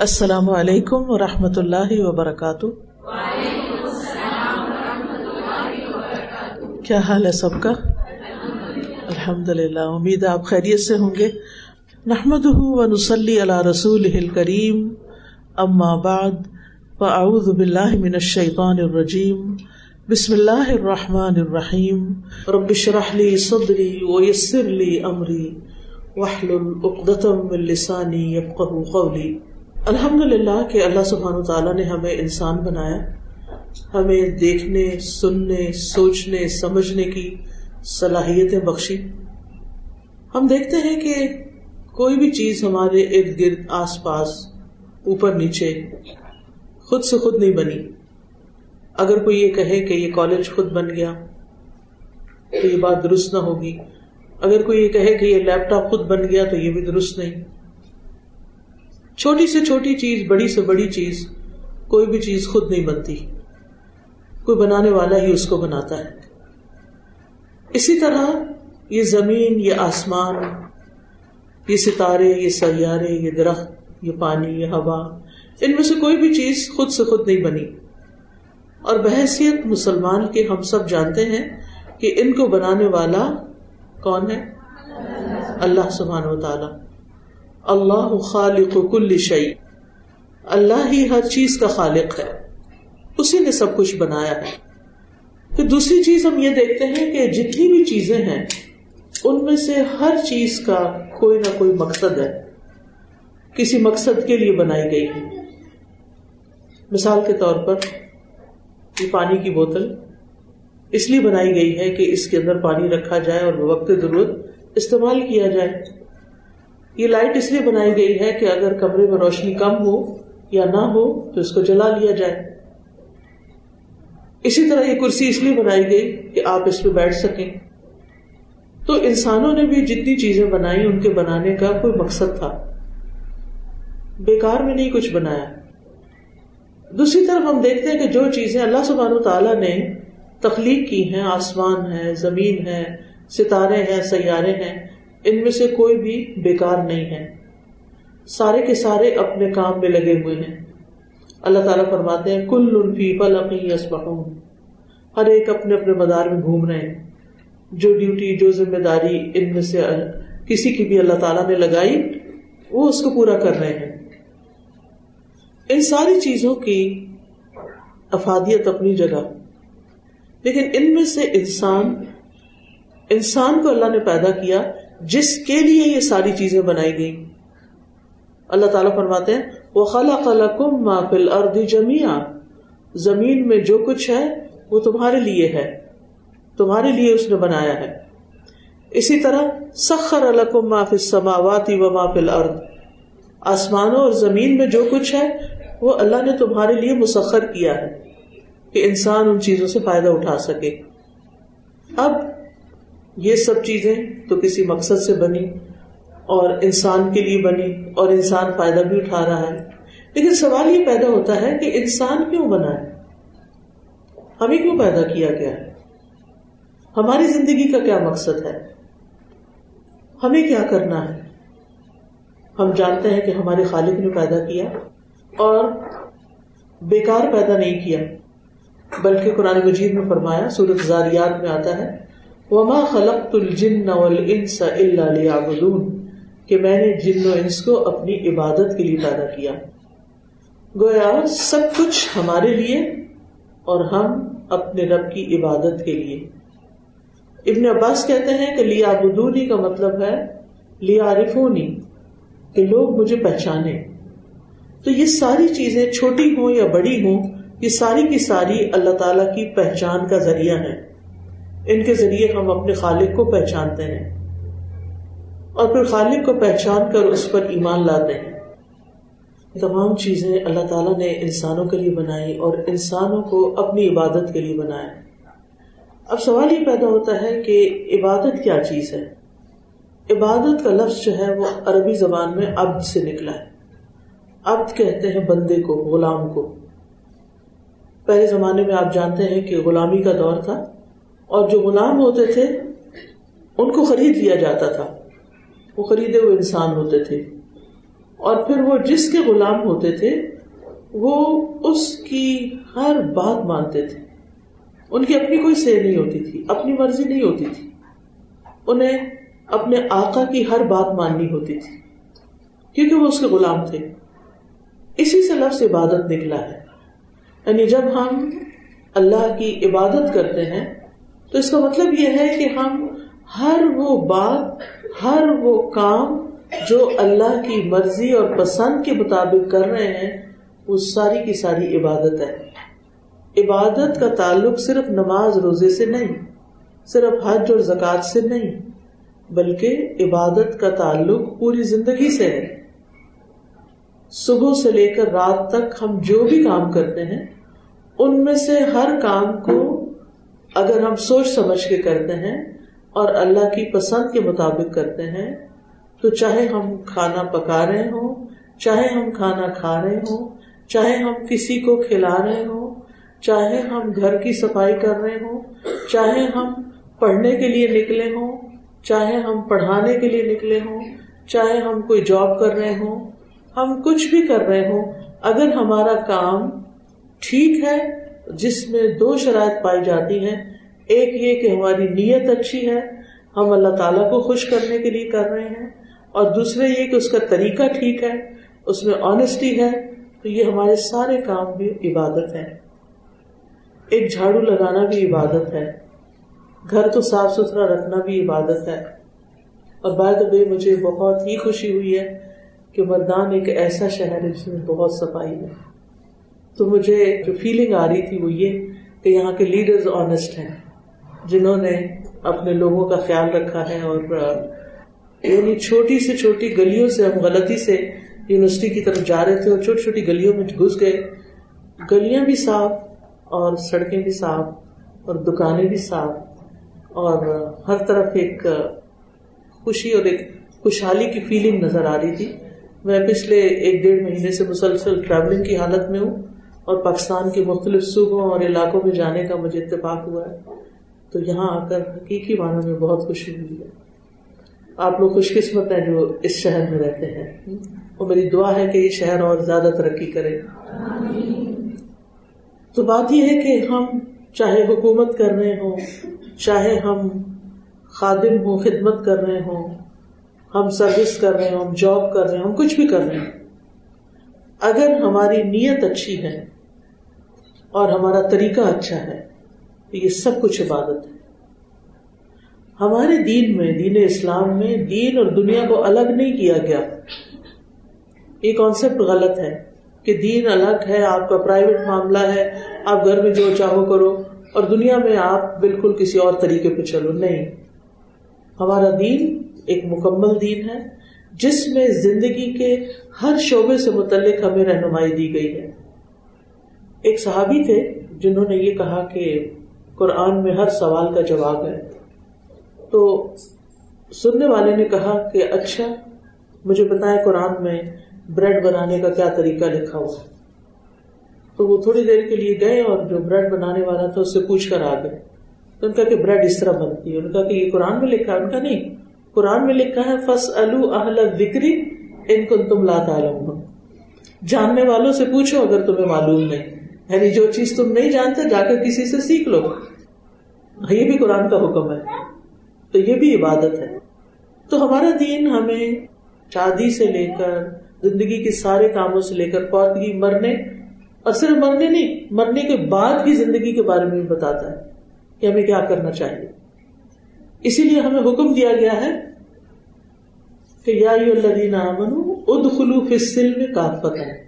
السلام علیکم و رحمۃ اللہ وبرکاتہ۔ کیا حال ہے سب کا؟ الحمد للہ امید آپ خیریت سے ہوں گے۔ نحمد و نسلی اللہ رسول کریم اما بعد، فاعوذ باللہ من الشیطان الرجیم۔ بسم اللہ الرحمٰن الرحیم۔ ربش رحلی صدری ویسر لی امری۔ وحل العقدم السانی یبقہ قولی۔ الحمد للہ کہ اللہ سبحانہ تعالیٰ نے ہمیں انسان بنایا، ہمیں دیکھنے، سننے، سوچنے، سمجھنے کی صلاحیتیں بخشی۔ ہم دیکھتے ہیں کہ کوئی بھی چیز ہمارے ارد گرد، آس پاس، اوپر نیچے خود سے خود نہیں بنی۔ اگر کوئی یہ کہے کہ یہ کالج خود بن گیا تو یہ بات درست نہ ہوگی۔ اگر کوئی یہ کہے کہ یہ لیپ ٹاپ خود بن گیا تو یہ بھی درست نہیں۔ چھوٹی سے چھوٹی چیز، بڑی سے بڑی چیز، کوئی بھی چیز خود نہیں بنتی۔ کوئی بنانے والا ہی اس کو بناتا ہے۔ اسی طرح یہ زمین، یہ آسمان، یہ ستارے، یہ سیارے، یہ درخت، یہ پانی، یہ ہوا، ان میں سے کوئی بھی چیز خود سے خود نہیں بنی۔ اور بحثیت مسلمان کے ہم سب جانتے ہیں کہ ان کو بنانے والا کون ہے؟ اللہ سبحان و تعالی اللہ خالق و کل شعی اللہ ہی ہر چیز کا خالق ہے۔ اسی نے سب کچھ بنایا ہے۔ پھر دوسری چیز ہم یہ دیکھتے ہیں کہ جتنی بھی چیزیں ہیں، ان میں سے ہر چیز کا کوئی نہ کوئی مقصد ہے۔ کسی مقصد کے لیے بنائی گئی ہے۔ مثال کے طور پر، یہ پانی کی بوتل۔ اس لیے بنائی گئی ہے کہ اس کے اندر پانی رکھا جائے اور وقت ضرورت استعمال کیا جائے۔ یہ لائٹ اس لیے بنائی گئی ہے کہ اگر کمرے میں روشنی کم ہو یا نہ ہو تو اس کو جلا لیا جائے۔ اسی طرح یہ کرسی اس لیے بنائی گئی کہ آپ اس پہ بیٹھ سکیں۔ تو انسانوں نے بھی جتنی چیزیں بنائی ان کے بنانے کا کوئی مقصد تھا۔ بیکار میں نہیں کچھ بنایا۔ دوسری طرف ہم دیکھتے ہیں کہ جو چیزیں اللہ سبحان تعالیٰ نے تخلیق کی ہیں، آسمان ہے، زمین ہے، ستارے ہیں، سیارے ہیں ان میں سے کوئی بھی بیکار نہیں ہے۔ سارے کے سارے اپنے کام میں لگے ہوئے ہیں۔ اللہ تعالیٰ فرماتے ہیں کل الفی پل ہر ایک اپنے اپنے مدار میں گھوم رہے ہیں۔ جو ڈیوٹی، جو ذمہ داری ان میں سے کسی کی بھی اللہ تعالیٰ نے لگائی، وہ اس کو پورا کر رہے ہیں۔ ان ساری چیزوں کی افادیت اپنی جگہ۔ لیکن ان میں سے انسان انسان کو اللہ نے پیدا کیا جس کے لیے یہ ساری چیزیں بنائی گئی اللہ تعالیٰ فرماتے ہیں وہ خلا خلا کم ما ارد جمیا زمین میں جو کچھ ہے، وہ تمہارے لیے ہے۔ تمہارے لیے اس نے بنایا ہے۔ اسی طرح، سخر الکم ما فل سماواتی و ما فل ارد آسمانوں اور زمین میں جو کچھ ہے، وہ اللہ نے تمہارے لیے مسخر کیا ہے کہ انسان ان چیزوں سے فائدہ اٹھا سکے۔ اب یہ سب چیزیں تو کسی مقصد سے بنی اور انسان کے لیے بنی اور انسان فائدہ بھی اٹھا رہا ہے۔ لیکن سوال یہ پیدا ہوتا ہے کہ انسان کیوں بنا ہے؟ ہمیں کیوں پیدا کیا گیا ہے؟ ہماری زندگی کا کیا مقصد ہے؟ ہمیں کیا کرنا ہے؟ ہم جانتے ہیں کہ ہمارے خالق نے پیدا کیا اور بیکار پیدا نہیں کیا، بلکہ قرآن مجید میں فرمایا سورت زاریات میں آتا ہے وما خلق الجن والانس الا ليعبدون کہ میں نے جن و انس کو اپنی عبادت کے لیے پیدا کیا۔ گویا سب کچھ ہمارے لیے اور ہم اپنے رب کی عبادت کے لیے۔ ابن عباس کہتے ہیں کہ لیا بدونی کا مطلب ہے لیا عارفونی کہ لوگ مجھے پہچانے۔ تو یہ ساری چیزیں چھوٹی ہوں یا بڑی ہوں، یہ ساری کی ساری اللہ تعالی کی پہچان کا ذریعہ ہے ان کے ذریعے ہم اپنے خالق کو پہچانتے ہیں اور پھر خالق کو پہچان کر اس پر ایمان لاتے ہیں۔ تمام چیزیں اللہ تعالیٰ نے انسانوں کے لیے بنائی اور انسانوں کو اپنی عبادت کے لیے بنایا۔ اب سوال یہ پیدا ہوتا ہے کہ عبادت کیا چیز ہے؟ عبادت کا لفظ جو ہے وہ عربی زبان میں اب سے نکلا ہے۔ عبد کہتے ہیں بندے کو، غلام کو۔ پہلے زمانے میں آپ جانتے ہیں کہ غلامی کا دور تھا۔ اور جو غلام ہوتے تھے، ان کو خرید لیا جاتا تھا۔ وہ خریدے ہوئے انسان ہوتے تھے۔ اور پھر وہ جس کے غلام ہوتے تھے، وہ اس کی ہر بات مانتے تھے۔ ان کی اپنی کوئی سے نہیں ہوتی تھی، اپنی مرضی نہیں ہوتی تھی۔ انہیں اپنے آقا کی ہر بات ماننی ہوتی تھی، کیونکہ وہ اس کے غلام تھے۔ اسی سے لفظ عبادت نکلا ہے۔ یعنی جب ہم اللہ کی عبادت کرتے ہیں تو اس کا مطلب یہ ہے کہ ہم ہر وہ بات، ہر وہ کام جو اللہ کی مرضی اور پسند کے مطابق کر رہے ہیں، وہ ساری کی ساری عبادت ہے۔ عبادت کا تعلق صرف نماز روزے سے نہیں، صرف حج اور زکوٰۃ سے نہیں، بلکہ عبادت کا تعلق پوری زندگی سے ہے۔ صبح سے لے کر رات تک ہم جو بھی کام کرتے ہیں، ان میں سے ہر کام کو اگر ہم سوچ سمجھ کے کرتے ہیں اور اللہ کی پسند کے مطابق کرتے ہیں، تو چاہے ہم کھانا پکا رہے ہوں، چاہے ہم کھانا کھا رہے ہوں، چاہے ہم کسی کو کھلا رہے ہوں، چاہے ہم گھر کی صفائی کر رہے ہوں، چاہے ہم پڑھنے کے لیے نکلے ہوں، چاہے ہم پڑھانے کے لیے نکلے ہوں، چاہے ہم کوئی جاب کر رہے ہوں، ہم کچھ بھی کر رہے ہوں، اگر ہمارا کام ٹھیک ہے جس میں دو شرائط پائی جاتی ہیں۔ ایک یہ کہ ہماری نیت اچھی ہے، ہم اللہ تعالیٰ کو خوش کرنے کے لیے کر رہے ہیں، اور دوسرے یہ کہ اس کا طریقہ ٹھیک ہے، اس میں آنےسٹی ہے، تو یہ ہمارے سارے کام بھی عبادت ہے ایک جھاڑو لگانا بھی عبادت ہے، گھر کو صاف ستھرا رکھنا بھی عبادت ہے۔ اور بعد بے مجھے بہت ہی خوشی ہوئی ہے کہ مردان ایک ایسا شہر ہے جس میں بہت صفائی ہے۔ تو مجھے جو فیلنگ آ رہی تھی وہ یہ کہ یہاں کے لیڈرز آنےسٹ ہیں، جنہوں نے اپنے لوگوں کا خیال رکھا ہے اور یعنی چھوٹی سے چھوٹی گلیوں سے ہم غلطی سے یونیورسٹی کی طرف جا رہے تھے اور چھوٹی چھوٹی گلیوں میں گھس گئے۔ گلیاں بھی صاف اور سڑکیں بھی صاف اور دکانیں بھی صاف اور ہر طرف ایک خوشی اور ایک خوشحالی کی فیلنگ نظر آ رہی تھی۔ میں پچھلے ایک ڈیڑھ مہینے سے مسلسل ٹریولنگ کی حالت میں ہوں۔ اور پاکستان کے مختلف صوبوں اور علاقوں میں جانے کا مجھے اتفاق ہوا ہے۔ تو یہاں آ کر حقیقی معنوں میں بہت خوشی ہوئی ہے۔ آپ لوگ خوش قسمت ہیں جو اس شہر میں رہتے ہیں۔ اور میری دعا ہے کہ یہ شہر اور زیادہ ترقی کرے۔ تو بات یہ ہے کہ ہم چاہے حکومت کر رہے ہوں، چاہے ہم خادم ہوں، خدمت کر رہے ہوں، ہم سروس کر رہے ہوں، ہم جاب کر رہے ہیں ہم کچھ بھی کر رہے ہیں اگر ہماری نیت اچھی ہے اور ہمارا طریقہ اچھا ہے تو یہ سب کچھ عبادت ہے۔ ہمارے دین میں، دین اسلام میں دین اور دنیا کو الگ نہیں کیا گیا۔ یہ کانسیپٹ غلط ہے کہ دین الگ ہے، آپ کا پرائیویٹ معاملہ ہے، آپ گھر میں جو چاہو کرو، اور دنیا میں آپ بالکل کسی اور طریقے پہ چلو۔ نہیں۔ ہمارا دین ایک مکمل دین ہے، جس میں زندگی کے ہر شعبے سے متعلق ہمیں رہنمائی دی گئی ہے۔ ایک صحابی تھے جنہوں نے یہ کہا کہ قرآن میں ہر سوال کا جواب ہے۔ تو سننے والے نے کہا کہ اچھا مجھے بتائیں قرآن میں بریڈ بنانے کا کیا طریقہ لکھا ہوا تو وہ تھوڑی دیر کے لیے گئے اور جو بریڈ بنانے والا تھا اس سے پوچھ کر آ گئے۔ تو ان کا کہ بریڈ اس طرح بنتی ہے؟ ان کا کہ یہ قرآن میں لکھا ہے؟ ان کا نہیں۔ قرآن میں لکھا ہے فس اہل وکری ان کو تم لاتا جاننے والوں سے پوچھو اگر تمہیں معلوم نہیں۔ یعنی جو چیز تم نہیں جانتے، جا کر کسی سے سیکھ لو۔ یہ بھی قرآن کا حکم ہے۔ تو یہ بھی عبادت ہے۔ تو ہمارا دین ہمیں شادی سے لے کر، زندگی کے سارے کاموں سے لے کر پودگی مرنے، اور صرف مرنے نہیں، مرنے کے بعد کی زندگی کے بارے میں بھی بتاتا ہے کہ ہمیں کیا کرنا چاہیے۔ اسی لیے ہمیں حکم دیا گیا ہے کہ یا اد خلو فصل میں کافت ہے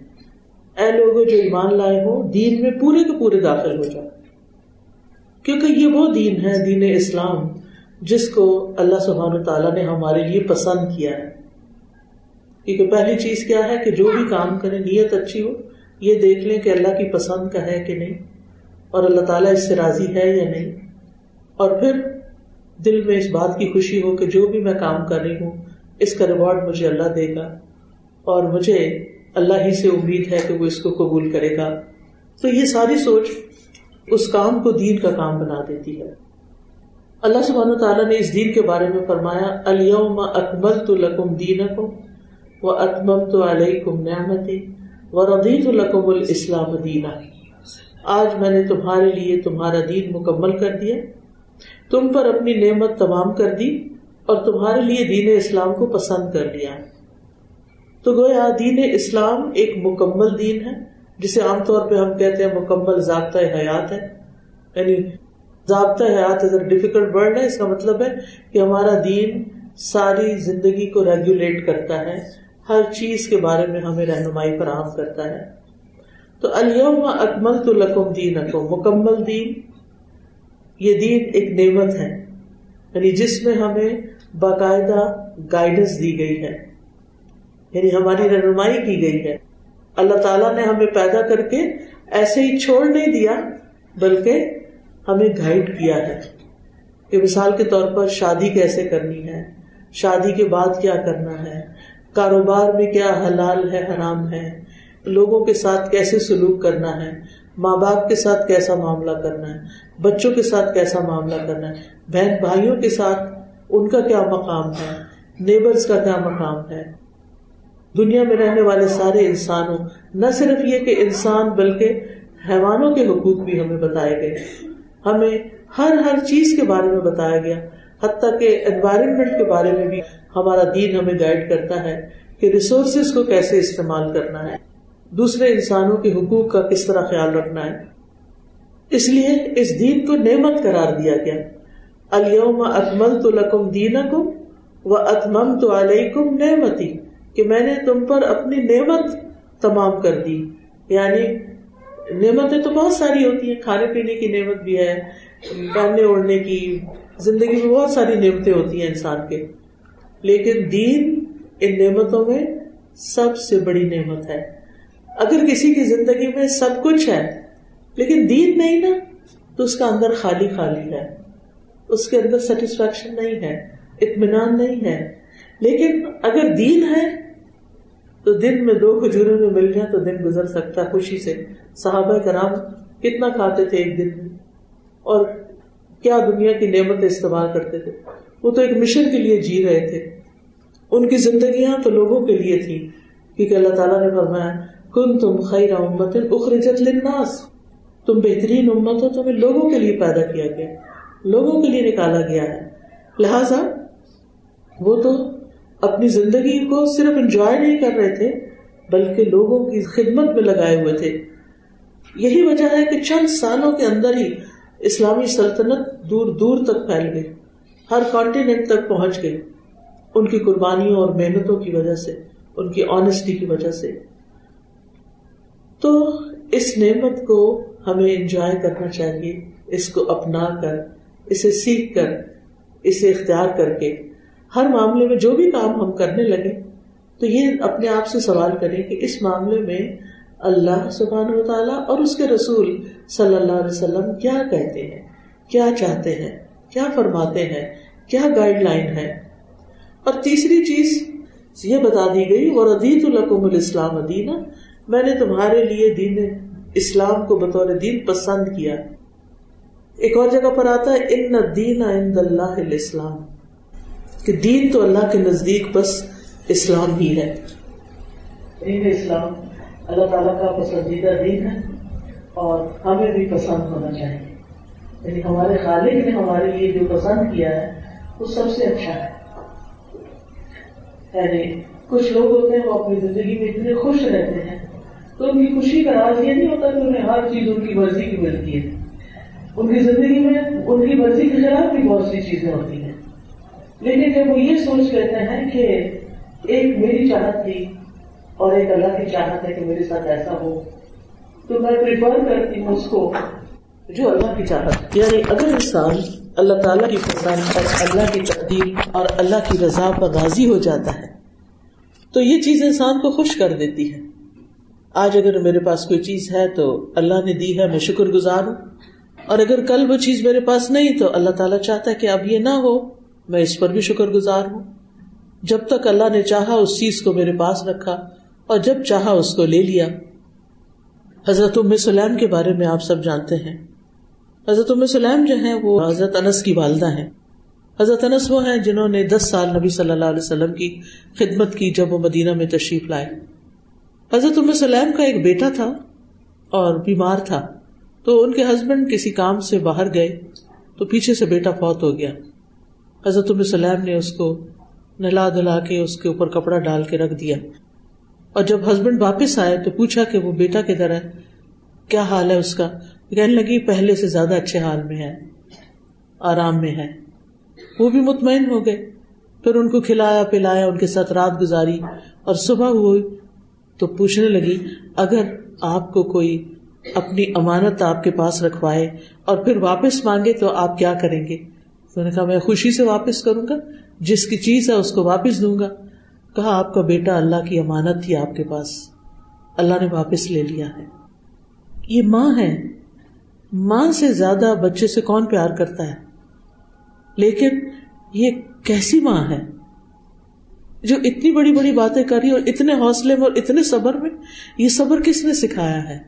اے لوگ جو ایمان لائے ہو، دین میں پورے کے پورے داخل ہو جائے کیونکہ یہ وہ دین ہے، دین اسلام، جس کو اللہ سبحان تعالیٰ نے ہمارے لیے پسند کیا ہے۔ کیونکہ پہلی چیز کیا ہے کہ جو بھی کام کرے نیت اچھی ہو، یہ دیکھ لیں کہ اللہ کی پسند کا ہے کہ نہیں۔ اور اللہ تعالیٰ اس سے راضی ہے یا نہیں۔ اور پھر دل میں اس بات کی خوشی ہو کہ جو بھی میں کام کر رہی ہوں، اس کا ریوارڈ مجھے اللہ دے گا۔ اور مجھے اللہ ہی سے امید ہے کہ وہ اس کو قبول کرے گا۔ تو یہ ساری سوچ اس کام کو دین کا کام بنا دیتی ہے۔ اللہ سبحانہ تعالیٰ نے اس دین کے بارے میں فرمایا اکمل تو لکم دین وہ اتمم تو علیہ کم نعمتی و ردیت القم الاسلام دینا۔ آج میں نے تمہارے لیے تمہارا دین مکمل کر دیا۔ تم پر اپنی نعمت تمام کر دی اور تمہارے لیے دین اسلام کو پسند کر لیا۔ تو گویا دین اسلام ایک مکمل دین ہے، جسے عام طور پہ ہم کہتے ہیں مکمل ضابطۂ حیات ہے۔ یعنی ضابطۂ حیات اگر ڈیفیکلٹ ورڈ ہے، اس کا مطلب ہے کہ ہمارا دین ساری زندگی کو ریگولیٹ کرتا ہے۔ ہر چیز کے بارے میں ہمیں رہنمائی فراہم کرتا ہے۔ تو الم اکمل تو لکم دین کو مکمل دین، یہ دین ایک نعمت ہے۔ یعنی جس میں ہمیں باقاعدہ گائیڈنس دی گئی ہے۔ یعنی ہماری رہنمائی کی گئی ہے۔ اللہ تعالیٰ نے ہمیں پیدا کر کے ایسے ہی چھوڑ نہیں دیا، بلکہ ہمیں گائڈ کیا ہے۔ کہ مثال کے طور پر شادی کیسے کرنی ہے؟ شادی کے بعد کیا کرنا ہے؟ کاروبار میں کیا حلال ہے، حرام ہے؟ لوگوں کے ساتھ کیسے سلوک کرنا ہے؟ ماں باپ کے ساتھ کیسا معاملہ کرنا ہے؟ بچوں کے ساتھ کیسا معاملہ کرنا ہے؟ بہن بھائیوں کے ساتھ ان کا کیا مقام ہے؟ نیبرز کا کیا مقام ہے؟ دنیا میں رہنے والے سارے انسانوں، نہ صرف یہ کہ انسان بلکہ حیوانوں کے حقوق بھی ہمیں بتائے گئے۔ ہمیں ہر ہر چیز کے بارے میں بتایا گیا، حتیٰ کہ انوائرمنٹ کے بارے میں بھی ہمارا دین ہمیں گائڈ کرتا ہے کہ ریسورسز کو کیسے استعمال کرنا ہے۔ دوسرے انسانوں کے حقوق کا کس طرح خیال رکھنا ہے۔ اس لیے اس دین کو نعمت قرار دیا گیا۔ الوم اکمل تو لکم دین کم و اتمم تو علیہ کم نعمتی کہ میں نے تم پر اپنی نعمت تمام کر دی۔ یعنی نعمتیں تو بہت ساری ہوتی ہیں، کھانے پینے کی نعمت بھی ہے، پہننے اوڑھنے کی، زندگی میں بہت ساری نعمتیں ہوتی ہیں انسان کے۔ لیکن دین ان نعمتوں میں سب سے بڑی نعمت ہے۔ اگر کسی کی زندگی میں سب کچھ ہے، لیکن دین نہیں نا، تو اس کا اندر خالی خالی ہے۔ اس کے اندر سیٹسفیکشن نہیں ہے، اطمینان نہیں ہے۔ لیکن اگر دین ہے تو دن میں دو کھجوروں میں مل جائے تو دن گزر سکتا ہے خوشی سے۔ صحابہ کرام کتنا کھاتے تھے ایک دن؟ میں اور کیا دنیا کی نعمت استعمال کرتے تھے؟ وہ تو ایک مشن کے لیے جی رہے تھے۔ ان کی زندگیاں تو لوگوں کے لیے تھی کیونکہ اللہ تعالیٰ نے فرمایا کن تم خیر امت اخرجت للناس تم بہترین امت ہو، تمہیں لوگوں کے لیے پیدا کیا گیا۔ لوگوں کے لیے نکالا گیا ہے۔ لہذا وہ تو اپنی زندگی کو صرف انجوائے نہیں کر رہے تھے، بلکہ لوگوں کی خدمت میں لگائے ہوئے تھے۔ یہی وجہ ہے کہ چند سالوں کے اندر ہی اسلامی سلطنت دور دور تک پھیل گئی، ہر کانٹینٹ تک پہنچ گئی۔ ان کی قربانیوں اور محنتوں کی وجہ سے، ان کی آنےسٹی کی وجہ سے۔ تو اس نعمت کو ہمیں انجوائے کرنا چاہیے، اس کو اپنا کر، اسے سیکھ کر، اسے اختیار کر کے۔ ہر معاملے میں جو بھی کام ہم کرنے لگے، تو یہ اپنے آپ سے سوال کریں کہ اس معاملے میں اللہ سبحان و تعالیٰ اور اس کے رسول صلی اللہ علیہ وسلم کیا کہتے ہیں، کیا چاہتے ہیں، کیا فرماتے ہیں، کیا گائیڈ لائن ہے؟ اور تیسری چیز یہ بتا دی گئی اور ادیت القم الاسلام ادینہ میں نے تمہارے لیے دین اسلام کو بطور دین پسند کیا۔ ایک اور جگہ پر آتا ہے، ان دین عند اللہ الاسلام کہ دین تو اللہ کے نزدیک بس اسلام ہی ہے۔ دین اسلام اللہ تعالیٰ کا پسندیدہ دین ہے اور ہمیں بھی پسند ہونا چاہیے۔ یعنی ہمارے خالق نے ہمارے لیے جو پسند کیا ہے، وہ سب سے اچھا ہے۔ یعنی کچھ لوگ ہوتے ہیں وہ اپنی زندگی میں اتنے خوش رہتے ہیں، تو ان کی خوشی کا راز یہ نہیں ہوتا کہ انہیں ہر چیز ان کی مرضی کی ملتی ہے۔ ان کی زندگی میں ان کی مرضی کے خلاف بھی بہت سی چیزیں ہوتی ہیں۔ لیکن جب وہ یہ سوچ لیتے ہیں کہ ایک میری چاہت تھی اور ایک اللہ کی چاہت ہے کہ میرے ساتھ ایسا ہو، تو میں پریفر کرتی ہوں اس کو جو اللہ کی چاہت یعنی اگر انسان اللہ تعالیٰ کی پسند اور اللہ کی تقدیر اور اللہ کی رضا پر راضی ہو جاتا ہے، تو یہ چیز انسان کو خوش کر دیتی ہے۔ آج اگر میرے پاس کوئی چیز ہے تو اللہ نے دی ہے، میں شکر گزار ہوں۔ اور اگر کل وہ چیز میرے پاس نہیں تو اللہ تعالیٰ چاہتا ہے کہ اب یہ نہ ہو۔ میں اس پر بھی شکر گزار ہوں۔ جب تک اللہ نے چاہا اس چیز کو میرے پاس رکھا اور جب چاہا اس کو لے لیا۔ حضرت ام سلیم کے بارے میں آپ سب جانتے ہیں۔ حضرت ام سلیم جو ہے وہ حضرت انس کی والدہ ہے حضرت انس وہ ہیں جنہوں نے دس سال نبی صلی اللہ علیہ وسلم کی خدمت کی جب وہ مدینہ میں تشریف لائے۔ حضرت ام سلیم کا ایک بیٹا تھا اور بیمار تھا۔ تو ان کے ہسبینڈ کسی کام سے باہر گئے تو پیچھے سے بیٹا فوت ہو گیا۔ حضرت سلیم نے اس کو نلا دلا کے اس کے اوپر کپڑا ڈال کے رکھ دیا۔ اور جب ہسبینڈ واپس آئے تو پوچھا کہ وہ بیٹا کدھر ہے؟ کیا حال ہے اس کا؟ کہنے لگی، پہلے سے زیادہ اچھے حال میں ہے، آرام میں ہے۔ وہ بھی مطمئن ہو گئے۔ پھر ان کو کھلایا، پلایا، ان کے ساتھ رات گزاری۔ اور صبح ہوئی تو پوچھنے لگی، اگر آپ کو کوئی اپنی امانت آپ کے پاس رکھوائے اور پھر واپس مانگے تو آپ کیا کریں گے؟ تو نے کہا، میں خوشی سے واپس کروں گا، جس کی چیز ہے اس کو واپس دوں گا۔ کہا، آپ کا بیٹا اللہ کی امانت تھی آپ کے پاس اللہ نے واپس لے لیا ہے۔ یہ ماں ہے۔ ماں سے زیادہ بچے سے کون پیار کرتا ہے؟ لیکن یہ کیسی ماں ہے؟ جو اتنی بڑی بڑی باتیں کر رہی اور اتنے حوصلے میں اور اتنے صبر میں، یہ صبر کس نے سکھایا ہے؟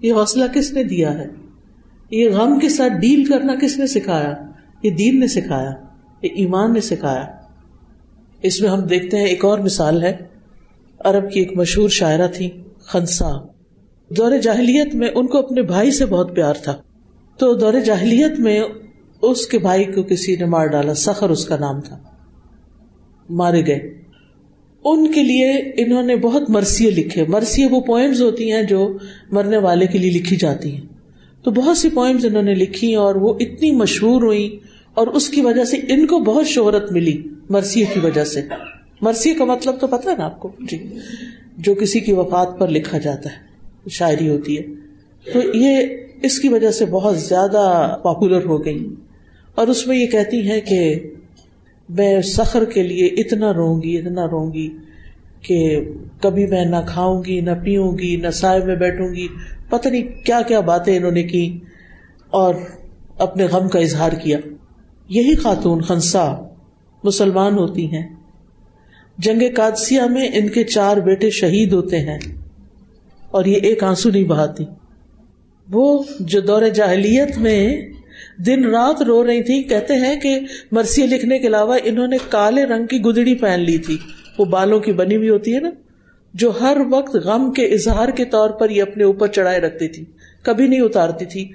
یہ حوصلہ کس نے دیا ہے؟ یہ غم کے ساتھ ڈیل کرنا کس نے سکھایا؟ یہ دین نے سکھایا، یہ ایمان نے سکھایا۔ اس میں ہم دیکھتے ہیں، ایک اور مثال ہے۔ عرب کی ایک مشہور شاعرہ تھی خنسا دور جاہلیت میں ان کو اپنے بھائی سے بہت پیار تھا۔ تو دور جاہلیت میں اس کے بھائی کو کسی نے مار ڈالا سخر اس کا نام تھا۔ مارے گئے۔ ان کے لیے انہوں نے بہت مرثیے لکھے۔ مرثیے وہ پوئمز ہوتی ہیں جو مرنے والے کے لیے لکھی جاتی ہیں۔ تو بہت سی پوئمز انہوں نے لکھی اور وہ اتنی مشہور ہوئی اور اس کی وجہ سے ان کو بہت شہرت ملی مرثیے کی وجہ سے۔ مرثیے کا مطلب تو پتا ہے نا آپ کو؟ جی۔ جو کسی کی وفات پر لکھا جاتا ہے، شاعری ہوتی ہے۔ تو یہ اس کی وجہ سے بہت زیادہ پاپولر ہو گئی۔ اور اس میں یہ کہتی ہیں کہ میں سخر کے لیے اتنا رو گی اتنا رو گی کہ کبھی میں نہ کھاؤں گی، نہ پیوں گی، نہ سائے میں بیٹھوں گی۔ پتہ نہیں کیا کیا باتیں انہوں نے کی اور اپنے غم کا اظہار کیا۔ یہی خاتون خنسا مسلمان ہوتی ہیں۔ جنگ قادسیہ میں ان کے چار بیٹے شہید ہوتے ہیں اور یہ ایک آنسو نہیں بہاتی۔ وہ جو دور جاہلیت میں دن رات رو رہی تھی کہتے ہیں کہ مرثیے لکھنے کے علاوہ انہوں نے کالے رنگ کی گدڑی پہن لی تھی۔ وہ بالوں کی بنی ہوئی ہوتی ہے نا۔ جو ہر وقت غم کے اظہار کے طور پر یہ اپنے اوپر چڑھائے رکھتی تھی، کبھی نہیں اتارتی تھی۔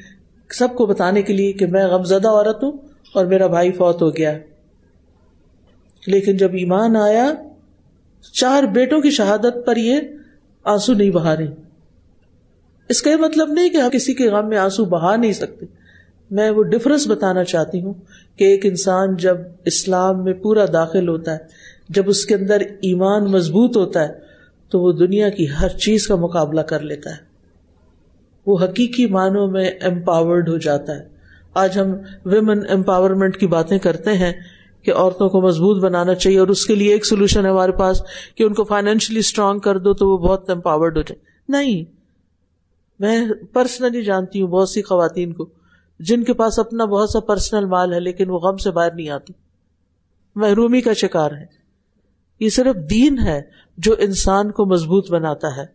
سب کو بتانے کے لیے کہ میں غم زدہ عورت ہوں اور میرا بھائی فوت ہو گیا۔ لیکن جب ایمان آیا، چار بیٹوں کی شہادت پر یہ آنسو نہیں بہا رہی۔ اس کا یہ مطلب نہیں کہ کسی کے غم میں آنسو بہا نہیں سکتے۔ میں وہ ڈفرنس بتانا چاہتی ہوں کہ ایک انسان جب اسلام میں پورا داخل ہوتا ہے، جب اس کے اندر ایمان مضبوط ہوتا ہے تو وہ دنیا کی ہر چیز کا مقابلہ کر لیتا ہے۔ وہ حقیقی معنوں میں امپاورڈ ہو جاتا ہے۔ آج ہم ویمن امپاورمنٹ کی باتیں کرتے ہیں کہ عورتوں کو مضبوط بنانا چاہیے اور اس کے لیے ایک سولوشن ہے ہمارے پاس کہ ان کو فائنینشلی اسٹرانگ کر دو تو وہ بہت امپاورڈ ہو جائے نہیں۔ میں پرسنلی جانتی ہوں بہت سی خواتین کو جن کے پاس اپنا بہت سا پرسنل مال ہے لیکن وہ غم سے باہر نہیں آتی۔ محرومی کا شکار ہے یہ صرف دین ہے جو انسان کو مضبوط بناتا ہے۔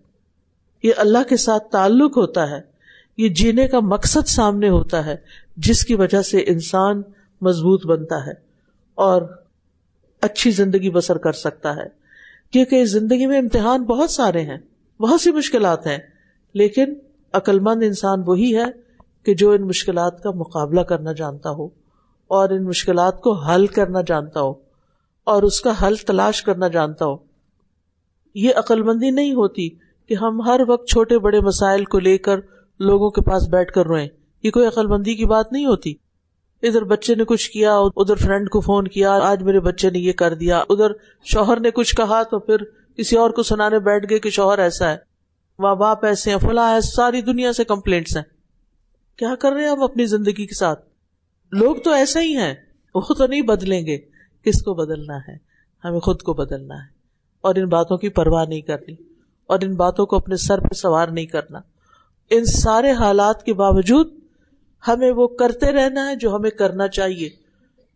یہ اللہ کے ساتھ تعلق ہوتا ہے۔ یہ جینے کا مقصد سامنے ہوتا ہے، جس کی وجہ سے انسان مضبوط بنتا ہے اور اچھی زندگی بسر کر سکتا ہے۔ کیونکہ زندگی میں امتحان بہت سارے ہیں، بہت سی مشکلات ہیں، لیکن عقلمند انسان وہی ہے کہ جو ان مشکلات کا مقابلہ کرنا جانتا ہو اور ان مشکلات کو حل کرنا جانتا ہو۔ اور اس کا حل تلاش کرنا جانتا ہو۔ یہ عقلمندی نہیں ہوتی کہ ہم ہر وقت چھوٹے بڑے مسائل کو لے کر لوگوں کے پاس بیٹھ کر روئیں۔ یہ کوئی عقلمندی کی بات نہیں ہوتی۔ ادھر بچے نے کچھ کیا، ادھر فرینڈ کو فون کیا، آج میرے بچے نے یہ کر دیا۔ ادھر شوہر نے کچھ کہا تو پھر کسی اور کو سنانے بیٹھ گئے کہ شوہر ایسا ہے۔ ماں باپ ایسے ہیں، فلاں ہے ساری دنیا سے کمپلینٹس ہیں۔ کیا کر رہے ہیں ہم اپنی زندگی کے ساتھ؟ لوگ تو ایسے ہی ہیں، وہ تو نہیں بدلیں گے۔ کس کو بدلنا ہے؟ ہمیں خود کو بدلنا ہے۔ اور ان باتوں کی پرواہ نہیں کرنی۔ اور ان باتوں کو اپنے سر پہ سوار نہیں کرنا۔ ان سارے حالات کے باوجود ہمیں وہ کرتے رہنا ہے جو ہمیں کرنا چاہیے،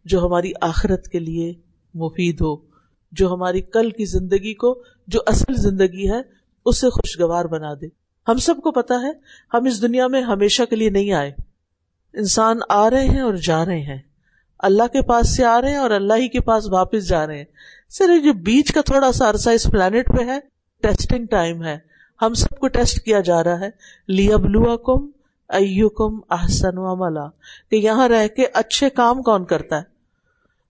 جو ہماری آخرت کے لیے مفید ہو، جو ہماری کل کی زندگی کو، جو اصل زندگی ہے، اسے خوشگوار بنا دے۔ ہم سب کو پتا ہے، ہم اس دنیا میں ہمیشہ کے لیے نہیں آئے۔ انسان آ رہے ہیں اور جا رہے ہیں۔ اللہ کے پاس سے آ رہے ہیں اور اللہ ہی کے پاس واپس جا رہے ہیں۔ صرف جو بیچ کا تھوڑا سا عرصہ اس پلانٹ پہ ہے ٹیسٹنگ ٹائم ہے۔ ہم سب کو ٹیسٹ کیا جا رہا ہے۔ لی ابلو کم او کم احسن ملا کہ یہاں رہ کے اچھے کام کون کرتا ہے؟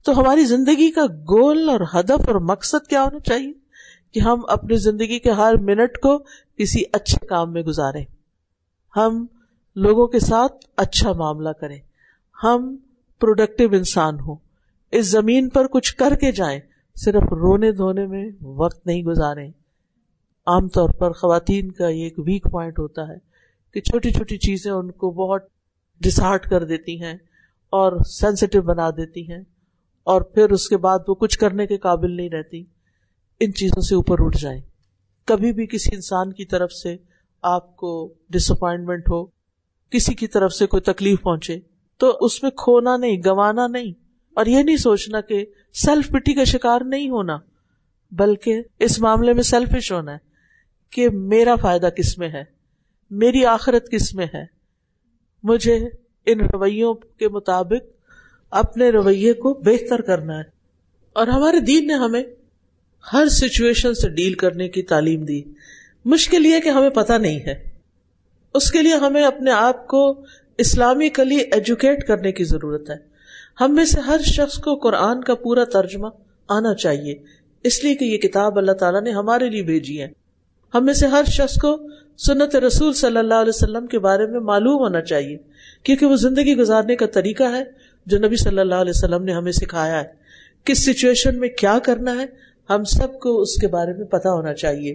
تو ہماری زندگی کا گول اور ہدف اور مقصد کیا ہونا چاہیے؟ کہ ہم اپنی زندگی کے ہر منٹ کو کسی اچھے کام میں گزاریں۔ ہم لوگوں کے ساتھ اچھا معاملہ کریں۔ ہم پروڈکٹیو انسان ہوں۔ اس زمین پر کچھ کر کے جائیں، صرف رونے دھونے میں وقت نہیں گزاریں۔ عام طور پر خواتین کا یہ ایک ویک پوائنٹ ہوتا ہے کہ چھوٹی چھوٹی چیزیں ان کو بہت ڈسہارٹ کر دیتی ہیں اور سینسٹیو بنا دیتی ہیں اور پھر اس کے بعد وہ کچھ کرنے کے قابل نہیں رہتی۔ ان چیزوں سے اوپر اٹھ جائیں۔ کبھی بھی کسی انسان کی طرف سے آپ کو ڈس اپوائنٹمنٹ ہو، کسی کی طرف سے کوئی تکلیف پہنچے تو اس میں کھونا نہیں، گوانا نہیں۔ اور یہ نہیں سوچنا کہ سیلف پٹی کا شکار نہیں ہونا، بلکہ اس معاملے میں سیلفش ہونا ہے کہ میرا فائدہ کس میں ہے، میری آخرت کس میں ہے۔ مجھے ان رویوں کے مطابق اپنے رویے کو بہتر کرنا ہے۔ اور ہمارے دین نے ہمیں ہر سچویشن سے ڈیل کرنے کی تعلیم دی۔ مشکل یہ کہ ہمیں پتا نہیں ہے۔ اس کے لیے ہمیں اپنے آپ کو اسلامی کلی ایجوکیٹ کرنے کی ضرورت ہے۔ ہم میں سے ہر شخص کو قرآن کا پورا ترجمہ آنا چاہیے۔ اس لیے کہ یہ کتاب اللہ تعالیٰ نے ہمارے لیے بھیجی ہے۔ ہم میں سے ہر شخص کو سنت رسول صلی اللہ علیہ وسلم کے بارے میں معلوم ہونا چاہیے۔ کیونکہ وہ زندگی گزارنے کا طریقہ ہے جو نبی صلی اللہ علیہ وسلم نے ہمیں سکھایا ہے۔ کس سچویشن میں کیا کرنا ہے، ہم سب کو اس کے بارے میں پتا ہونا چاہیے۔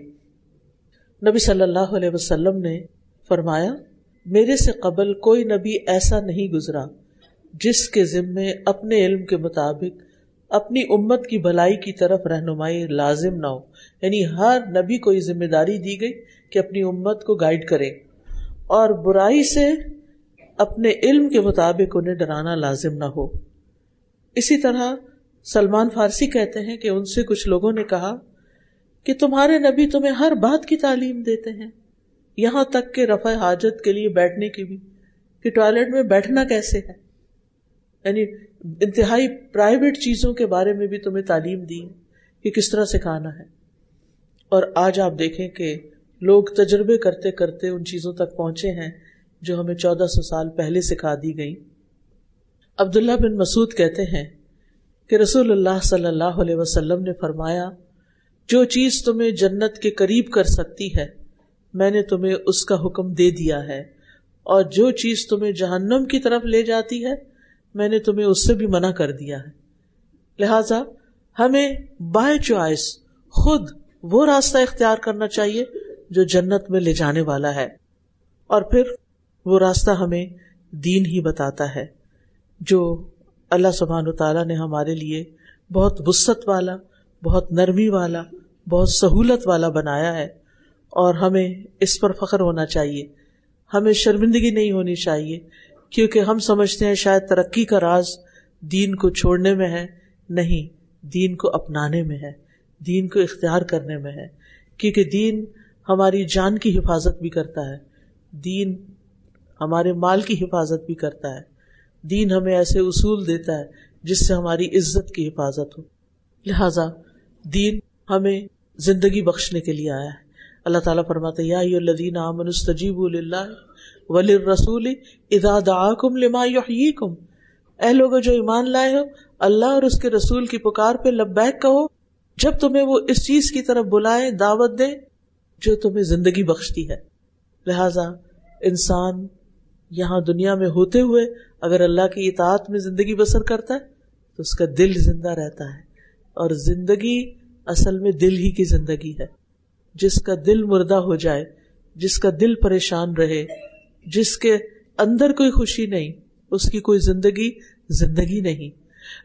نبی صلی اللہ علیہ وسلم نے فرمایا میرے سے قبل کوئی نبی ایسا نہیں گزرا جس کے ذمے اپنے علم کے مطابق اپنی امت کی بھلائی کی طرف رہنمائی لازم نہ ہو۔ یعنی ہر نبی کو یہ ذمہ داری دی گئی کہ اپنی امت کو گائیڈ کرے اور برائی سے اپنے علم کے مطابق انہیں ڈرانا لازم نہ ہو۔ اسی طرح سلمان فارسی کہتے ہیں کہ ان سے کچھ لوگوں نے کہا کہ تمہارے نبی تمہیں ہر بات کی تعلیم دیتے ہیں۔ یہاں تک کہ رفع حاجت کے لیے بیٹھنے کی بھی کہ ٹوائلٹ میں بیٹھنا کیسے ہے؟ یعنی انتہائی پرائیویٹ چیزوں کے بارے میں بھی تمہیں تعلیم دی کہ کس طرح سکھانا ہے۔ اور آج آپ دیکھیں کہ لوگ تجربے کرتے کرتے ان چیزوں تک پہنچے ہیں جو ہمیں چودہ سو سال پہلے سکھا دی گئی عبداللہ بن مسعود کہتے ہیں کہ رسول اللہ صلی اللہ علیہ وسلم نے فرمایا، جو چیز تمہیں جنت کے قریب کر سکتی ہے میں نے تمہیں اس کا حکم دے دیا ہے۔ اور جو چیز تمہیں جہنم کی طرف لے جاتی ہے، میں نے تمہیں اس سے بھی منع کر دیا ہے۔ لہذا ہمیں بائی چوائس خود وہ راستہ اختیار کرنا چاہیے جو جنت میں لے جانے والا ہے۔ اور پھر وہ راستہ ہمیں دین ہی بتاتا ہے، جو اللہ سبحان تعالیٰ نے ہمارے لیے بہت وسط والا، بہت نرمی والا، بہت سہولت والا بنایا ہے۔ اور ہمیں اس پر فخر ہونا چاہیے۔ ہمیں شرمندگی نہیں ہونی چاہیے، کیونکہ ہم سمجھتے ہیں شاید ترقی کا راز دین کو چھوڑنے میں ہے، نہیں، دین کو اپنانے میں ہے، دین کو اختیار کرنے میں ہے۔ کیونکہ دین ہماری جان کی حفاظت بھی کرتا ہے، دین ہمارے مال کی حفاظت بھی کرتا ہے۔ دین ہمیں ایسے اصول دیتا ہے جس سے ہماری عزت کی حفاظت ہو۔ لہذا دین ہمیں زندگی بخشنے کے لیے آیا ہے۔ اللہ تعالیٰ فرماتے یا الذین آمنوا استجیبوا للہ وللرسول اذا دعاکم لما یحییکم۔ اے لوگ جو ایمان لائے ہو، اللہ اور اس کے رسول کی پکار پہ لبیک کہو، جب تمہیں وہ اس چیز کی طرف بلائے دعوت دے جو تمہیں زندگی بخشتی ہے۔ لہذا انسان یہاں دنیا میں ہوتے ہوئے اگر اللہ کی اطاعت میں زندگی بسر کرتا ہے، تو اس کا دل زندہ رہتا ہے۔ اور زندگی اصل میں دل ہی کی زندگی ہے۔ جس کا دل مردہ ہو جائے، جس کا دل پریشان رہے، جس کے اندر کوئی خوشی نہیں، اس کی کوئی زندگی زندگی نہیں۔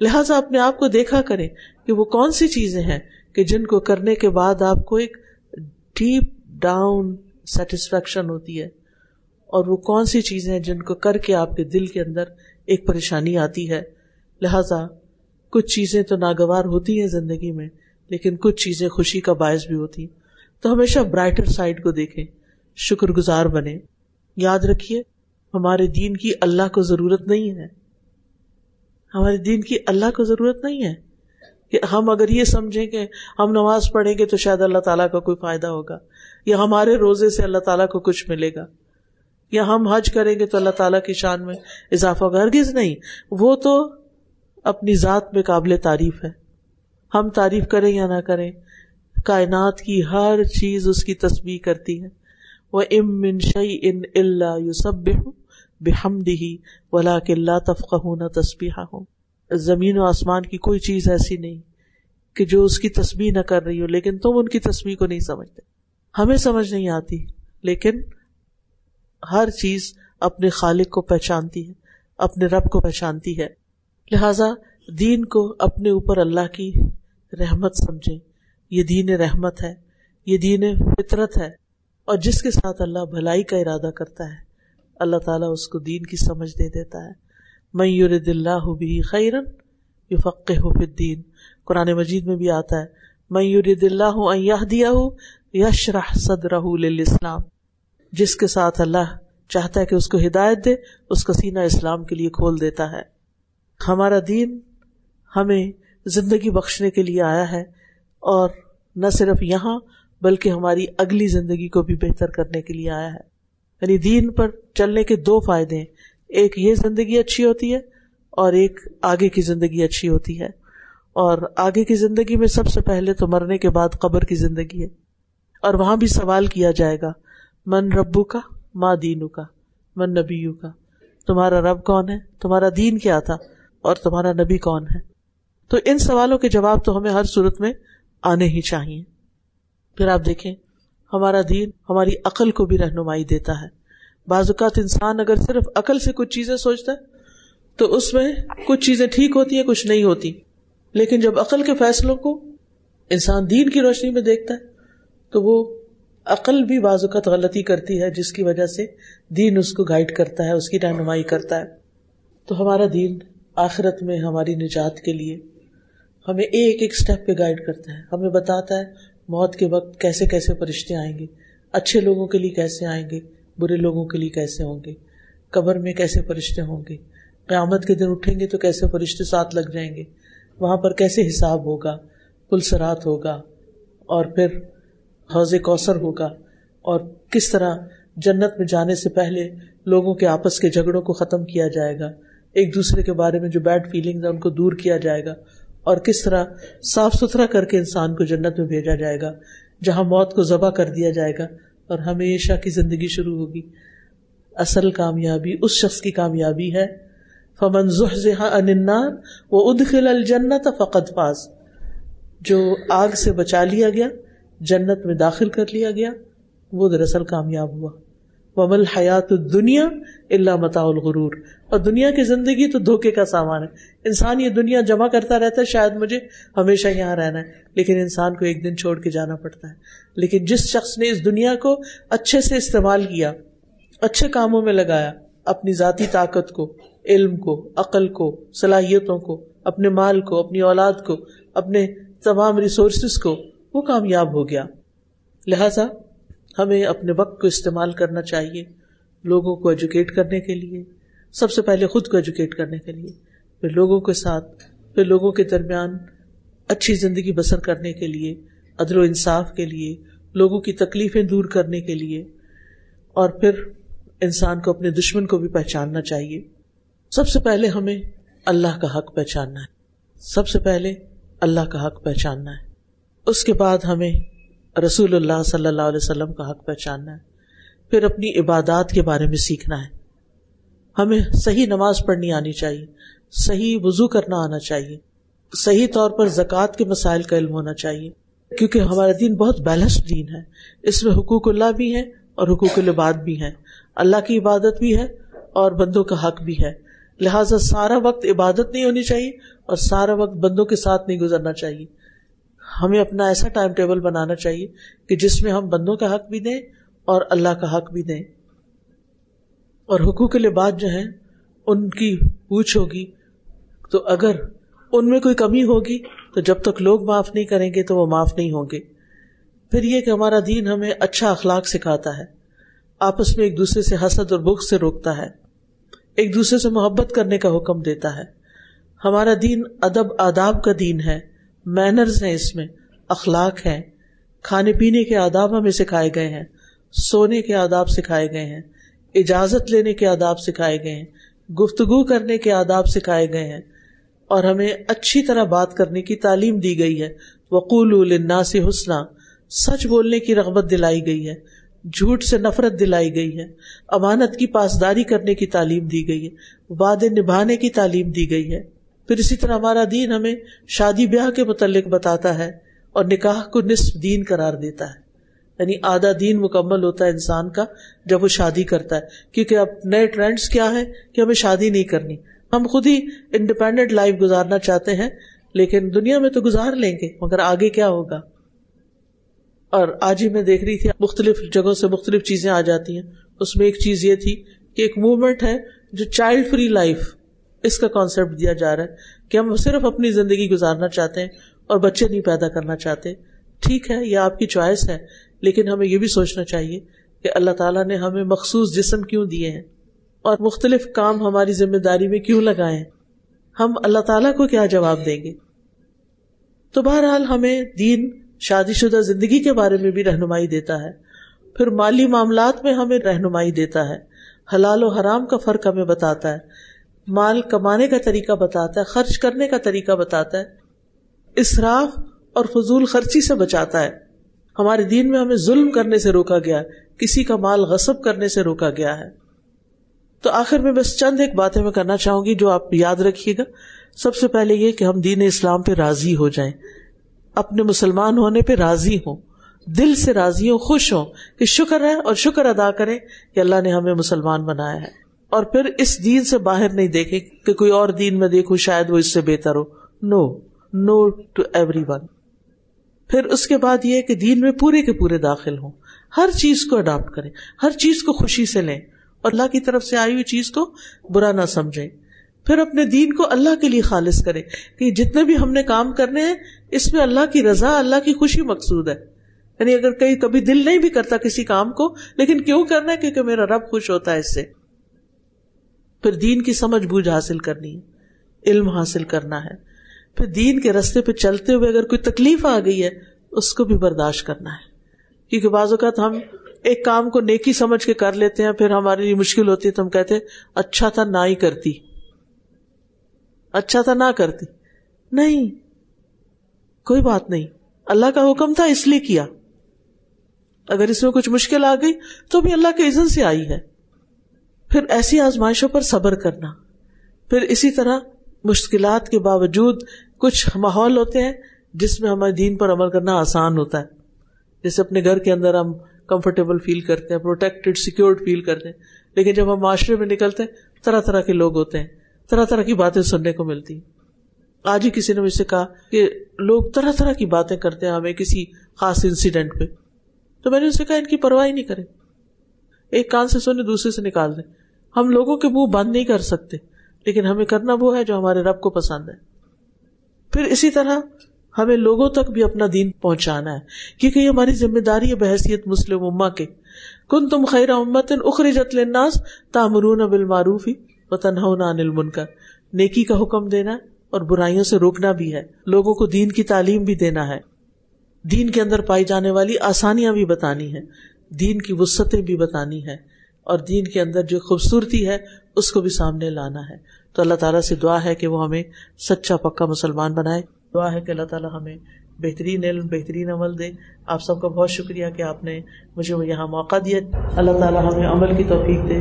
لہذا اپنے آپ کو دیکھا کریں کہ وہ کون سی چیزیں ہیں کہ جن کو کرنے کے بعد آپ کو ایک ڈیپ ڈاؤن سیٹسفیکشن ہوتی ہے، اور وہ کون سی چیزیں ہیں جن کو کر کے آپ کے دل کے اندر ایک پریشانی آتی ہے۔ لہذا کچھ چیزیں تو ناگوار ہوتی ہیں زندگی میں، لیکن کچھ چیزیں خوشی کا باعث بھی ہوتی۔ تو ہمیشہ برائٹر سائڈ کو دیکھیں شکر گزار بنے یاد رکھیے، ہمارے دین کی اللہ کو ضرورت نہیں ہے۔ ہمارے دین کی اللہ کو ضرورت نہیں ہے۔ کہ ہم اگر یہ سمجھیں کہ ہم نماز پڑھیں گے تو شاید اللہ تعالیٰ کا کوئی فائدہ ہوگا، یا ہمارے روزے سے اللہ تعالیٰ کو کچھ ملے گا۔ یا ہم حج کریں گے تو اللہ تعالیٰ کی شان میں اضافہ ہوگا۔ ہرگز نہیں، وہ تو اپنی ذات میں قابل تعریف ہے۔ ہم تعریف کریں یا نہ کریں کائنات کی ہر چیز اس کی تصویر کرتی ہے۔ وہ ام من شعی ان اللہ یو سب بےحم دہی ولا کے اللہ تفقہ نہ تصبیح ہو زمین و آسمان کی کوئی چیز ایسی نہیں کہ جو اس کی تصویر نہ کر رہی ہو، لیکن تم ان کی تصویر کو نہیں سمجھتے۔ ہمیں سمجھ نہیں آتی، لیکن ہر چیز اپنے خالق کو پہچانتی ہے، اپنے رب کو پہچانتی ہے۔ لہذا دین کو اپنے اوپر اللہ کی رحمت سمجھے یہ دین رحمت ہے، یہ دین فطرت ہے، اور جس کے ساتھ اللہ بھلائی کا ارادہ کرتا ہے، اللہ تعالیٰ اس کو دین کی سمجھ دے دیتا ہے۔ میں دلہ بھی خیرن یو فقے ہو دین قرآن مجید میں بھی آتا ہے میں یور دلہ ہوں یہ دیا ہوں یش رح صدر اسلام جس کے ساتھ اللہ چاہتا ہے کہ اس کو ہدایت دے، اس کا سینہ اسلام کے لیے کھول دیتا ہے۔ ہمارا دین ہمیں زندگی بخشنے کے لیے آیا ہے اور نہ صرف یہاں بلکہ ہماری اگلی زندگی کو بھی بہتر کرنے کے لیے آیا ہے۔ یعنی دین پر چلنے کے دو فائدے ہیں۔ ایک یہ زندگی اچھی ہوتی ہے اور ایک آگے کی زندگی اچھی ہوتی ہے۔ اور آگے کی زندگی میں سب سے پہلے تو مرنے کے بعد قبر کی زندگی ہے۔ اور وہاں بھی سوال کیا جائے گا، من ربو کا ماں دینو کا من نبیو کا تمہارا رب کون ہے؟ تمہارا دین کیا تھا؟ اور تمہارا نبی کون ہے؟ تو ان سوالوں کے جواب تو ہمیں ہر صورت میں آنے ہی چاہیے۔ پھر آپ دیکھیں، ہمارا دین ہماری عقل کو بھی رہنمائی دیتا ہے۔ بعض اوقات انسان اگر صرف عقل سے کچھ چیزیں سوچتا ہے، تو اس میں کچھ چیزیں ٹھیک ہوتی ہیں، کچھ نہیں ہوتی۔ لیکن جب عقل کے فیصلوں کو انسان دین کی روشنی میں دیکھتا ہے، تو وہ عقل بھی بعض اوقات غلطی کرتی ہے، جس کی وجہ سے دین اس کو گائڈ کرتا ہے، اس کی رہنمائی کرتا ہے۔ تو ہمارا دین آخرت میں ہماری نجات کے لیے ہمیں ایک ایک اسٹیپ پہ گائڈ کرتا ہے۔ ہمیں بتاتا ہے موت کے وقت کیسے کیسے فرشتے آئیں گے، اچھے لوگوں کے لیے کیسے آئیں گے، برے لوگوں کے لیے کیسے ہوں گے، قبر میں کیسے فرشتے ہوں گے، قیامت کے دن اٹھیں گے تو کیسے فرشتے ساتھ لگ جائیں گے، وہاں پر کیسے حساب ہوگا پلسرات ہوگا، اور پھر حوض کوثر ہوگا، اور کس طرح جنت میں جانے سے پہلے لوگوں کے آپس کے جھگڑوں کو ختم کیا جائے گا، ایک دوسرے کے بارے میں جو بیڈ فیلنگ ہے ان کو دور کیا جائے گا۔ اور کس طرح صاف ستھرا کر کے انسان کو جنت میں بھیجا جائے گا، جہاں موت کو ذبح کر دیا جائے گا، اور ہمیشہ کی زندگی شروع ہوگی۔ اصل کامیابی اس شخص کی کامیابی ہے۔ فمن النار وہ ادخل الجنت فقط فاز۔ جو آگ سے بچا لیا گیا، جنت میں داخل کر لیا گیا، وہ دراصل کامیاب ہوا۔ ومل حیات دنیا اللہ متا الغرور۔ اور دنیا کی زندگی تو دھوکے کا سامان ہے۔ انسان یہ دنیا جمع کرتا رہتا ہے، شاید مجھے ہمیشہ یہاں رہنا ہے، لیکن انسان کو ایک دن چھوڑ کے جانا پڑتا ہے۔ لیکن جس شخص نے اس دنیا کو اچھے سے استعمال کیا، اچھے کاموں میں لگایا، اپنی ذاتی طاقت کو، علم کو، عقل کو، صلاحیتوں کو، اپنے مال کو، اپنی اولاد کو، اپنے تمام ریسورسز کو، وہ کامیاب ہو گیا۔ لہذا ہمیں اپنے وقت کو استعمال کرنا چاہیے، لوگوں کو ایجوکیٹ کرنے کے لیے، سب سے پہلے خود کو ایجوکیٹ کرنے کے لیے، پھر لوگوں کے ساتھ، پھر لوگوں کے درمیان اچھی زندگی بسر کرنے کے لیے، عدل و انصاف کے لیے، لوگوں کی تکلیفیں دور کرنے کے لیے، اور پھر انسان کو اپنے دشمن کو بھی پہچاننا چاہیے۔ سب سے پہلے ہمیں اللہ کا حق پہچاننا ہے۔ سب سے پہلے اللہ کا حق پہچاننا ہے۔ اس کے بعد ہمیں رسول اللہ صلی اللہ علیہ وسلم کا حق پہچاننا ہے، پھر اپنی عبادات کے بارے میں سیکھنا ہے۔ ہمیں صحیح نماز پڑھنی آنی چاہیے، صحیح وضو کرنا آنا چاہیے، صحیح طور پر زکوٰۃ کے مسائل کا علم ہونا چاہیے۔ کیونکہ ہمارا دین بہت بیلنسڈ دین ہے، اس میں حقوق اللہ بھی ہے اور حقوق العباد بھی ہے اللہ کی عبادت بھی ہے اور بندوں کا حق بھی ہے۔ لہٰذا سارا وقت عبادت نہیں ہونی چاہیے اور سارا وقت بندوں کے ساتھ نہیں گزرنا چاہیے۔ ہمیں اپنا ایسا ٹائم ٹیبل بنانا چاہیے کہ جس میں ہم بندوں کا حق بھی دیں اور اللہ کا حق بھی دیں۔ اور حقوق لباس جو ہے ان کی پوچھ ہوگی۔ تو اگر ان میں کوئی کمی ہوگی، تو جب تک لوگ معاف نہیں کریں گے، تو وہ معاف نہیں ہوں گے۔ پھر یہ کہ ہمارا دین ہمیں اچھا اخلاق سکھاتا ہے۔ آپس میں ایک دوسرے سے حسد اور بخ سے روکتا ہے۔ ایک دوسرے سے محبت کرنے کا حکم دیتا ہے۔ ہمارا دین ادب، آداب کا دین ہے۔ مینرز ہیں اس میں، اخلاق ہے کھانے پینے کے آداب ہمیں سکھائے گئے ہیں، سونے کے آداب سکھائے گئے ہیں، اجازت لینے کے آداب سکھائے گئے ہیں، گفتگو کرنے کے آداب سکھائے گئے ہیں، اور ہمیں اچھی طرح بات کرنے کی تعلیم دی گئی ہے۔ وقول النا سے حسنا، سچ بولنے کی رغبت دلائی گئی ہے، جھوٹ سے نفرت دلائی گئی ہے، امانت کی پاسداری کرنے کی تعلیم دی گئی ہے، وعدے نبھانے کی تعلیم دی گئی ہے۔ پھر اسی طرح ہمارا دین ہمیں شادی بیاہ کے متعلق بتاتا ہے اور نکاح کو نصف دین قرار دیتا ہے۔ یعنی آدھا دین مکمل ہوتا ہے انسان کا جب وہ شادی کرتا ہے۔ کیونکہ اب نئے ٹرینڈس کیا ہے کہ ہمیں شادی نہیں کرنی۔ ہم خود ہی انڈیپینڈنٹ لائف گزارنا چاہتے ہیں، لیکن دنیا میں تو گزار لیں گے، مگر آگے کیا ہوگا؟ اور آج ہی میں دیکھ رہی تھی، مختلف جگہوں سے مختلف چیزیں آ جاتی ہیں۔ اس میں ایک چیز یہ تھی کہ ایک موومنٹ ہے جو چائلڈ فری لائف اس کا کانسیپٹ دیا جا رہا ہے کہ ہم صرف اپنی زندگی گزارنا چاہتے ہیں اور بچے نہیں پیدا کرنا چاہتے۔ ٹھیک ہے، یہ آپ کی چوائس ہے، لیکن ہمیں یہ بھی سوچنا چاہیے کہ اللہ تعالیٰ نے ہمیں مخصوص جسم کیوں دیے ہیں؟ اور مختلف کام ہماری ذمہ داری میں کیوں لگائے ہیں؟ ہم اللہ تعالیٰ کو کیا جواب دیں گے؟ تو بہرحال ہمیں دین شادی شدہ زندگی کے بارے میں بھی رہنمائی دیتا ہے۔ پھر مالی معاملات میں ہمیں رہنمائی دیتا ہے۔ حلال و حرام کا فرق ہمیں بتاتا ہے۔ مال کمانے کا طریقہ بتاتا ہے، خرچ کرنے کا طریقہ بتاتا ہے، اسراف اور فضول خرچی سے بچاتا ہے۔ ہمارے دین میں ہمیں ظلم کرنے سے روکا گیا کسی کا مال غصب کرنے سے روکا گیا ہے۔ تو آخر میں بس چند ایک باتیں میں کرنا چاہوں گی جو آپ یاد رکھیے گا۔ سب سے پہلے یہ کہ ہم دین اسلام پہ راضی ہو جائیں۔ اپنے مسلمان ہونے پہ راضی ہوں۔ دل سے راضی ہوں، خوش ہوں کہ شکر ہے اور شکر ادا کریں کہ اللہ نے ہمیں مسلمان بنایا ہے۔ اور پھر اس دین سے باہر نہیں دیکھے کہ کوئی اور دین میں دیکھو شاید وہ اس سے بہتر ہو۔ No no to every one پھر اس کے بعد یہ کہ دین میں پورے کے پورے داخل ہوں۔ ہر چیز کو اڈاپٹ کریں، ہر چیز کو خوشی سے لیں اور اللہ کی طرف سے آئی ہوئی چیز کو برا نہ سمجھیں۔ پھر اپنے دین کو اللہ کے لیے خالص کرے کہ جتنے بھی ہم نے کام کرنے ہیں، اس میں اللہ کی رضا، اللہ کی خوشی مقصود ہے۔ یعنی اگر کہیں کبھی دل نہیں بھی کرتا کسی کام کو، لیکن کیوں کرنا ہے؟ کیونکہ میرا رب خوش ہوتا ہے اس سے۔ پھر دین کی سمجھ بوجھ حاصل کرنی ہے علم حاصل کرنا ہے۔ پھر دین کے رستے پہ چلتے ہوئے اگر کوئی تکلیف آ گئی ہے، اس کو بھی برداشت کرنا ہے۔ کیونکہ بعض اوقات ہم ایک کام کو نیکی سمجھ کے کر لیتے ہیں، پھر ہمارے لیے مشکل ہوتی ہے تو ہم کہتے اچھا تھا نہ ہی کرتی۔ اچھا تھا نہ کرتی۔ نہیں، کوئی بات نہیں۔ اللہ کا حکم تھا اس لیے کیا۔ اگر اس میں کچھ مشکل آ گئی تو بھی اللہ کے عزن سے آئی ہے۔ پھر ایسی آزمائشوں پر صبر کرنا۔ پھر اسی طرح مشکلات کے باوجود کچھ ماحول ہوتے ہیں جس میں ہمارے دین پر عمل کرنا آسان ہوتا ہے۔ جیسے اپنے گھر کے اندر ہم کمفرٹیبل فیل کرتے ہیں پروٹیکٹڈ سیکورڈ فیل کرتے ہیں۔ لیکن جب ہم معاشرے میں نکلتے ہیں، طرح طرح کے لوگ ہوتے ہیں، طرح طرح کی باتیں سننے کو ملتی آج ہی کسی نے مجھ سے کہا کہ لوگ طرح طرح کی باتیں کرتے ہیں ہمیں کسی خاص انسیڈنٹ پہ۔ تو میں نے اسے کہا، ان کی پرواہ نہیں کرے ایک کان سے سونے دوسرے سے نکال دیں۔ ہم لوگوں کے منہ بند نہیں کر سکتے، لیکن ہمیں کرنا وہ ہے جو ہمارے رب کو پسند ہے۔ پھر اسی طرح ہمیں لوگوں تک بھی اپنا دین پہنچانا ہے، کیونکہ یہ ہماری ذمہ داری ہے بحثیت مسلم اما کے۔ کن تم خیر امت اخرجت للناس تامرون بالمعروف و تنہون عن المنکر۔ نیکی کا حکم دینا اور برائیوں سے روکنا بھی ہے، لوگوں کو دین کی تعلیم بھی دینا ہے۔ دین کے اندر پائی جانے والی آسانیاں بھی بتانی ہے دین کی وسطیں بھی بتانی ہے اور دین کے اندر جو خوبصورتی ہے، اس کو بھی سامنے لانا ہے۔ تو اللہ تعالیٰ سے دعا ہے کہ وہ ہمیں سچا پکا مسلمان بنائے۔ دعا ہے کہ اللہ تعالیٰ ہمیں بہترین علم، بہترین عمل دے۔ آپ سب کا بہت شکریہ کہ آپ نے مجھے یہاں موقع دیا۔ اللہ تعالیٰ ہمیں عمل کی توفیق دے۔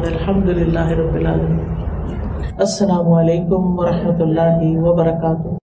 الحمد للہ رب العالمین۔ السلام علیکم و رحمۃ اللہ وبرکاتہ۔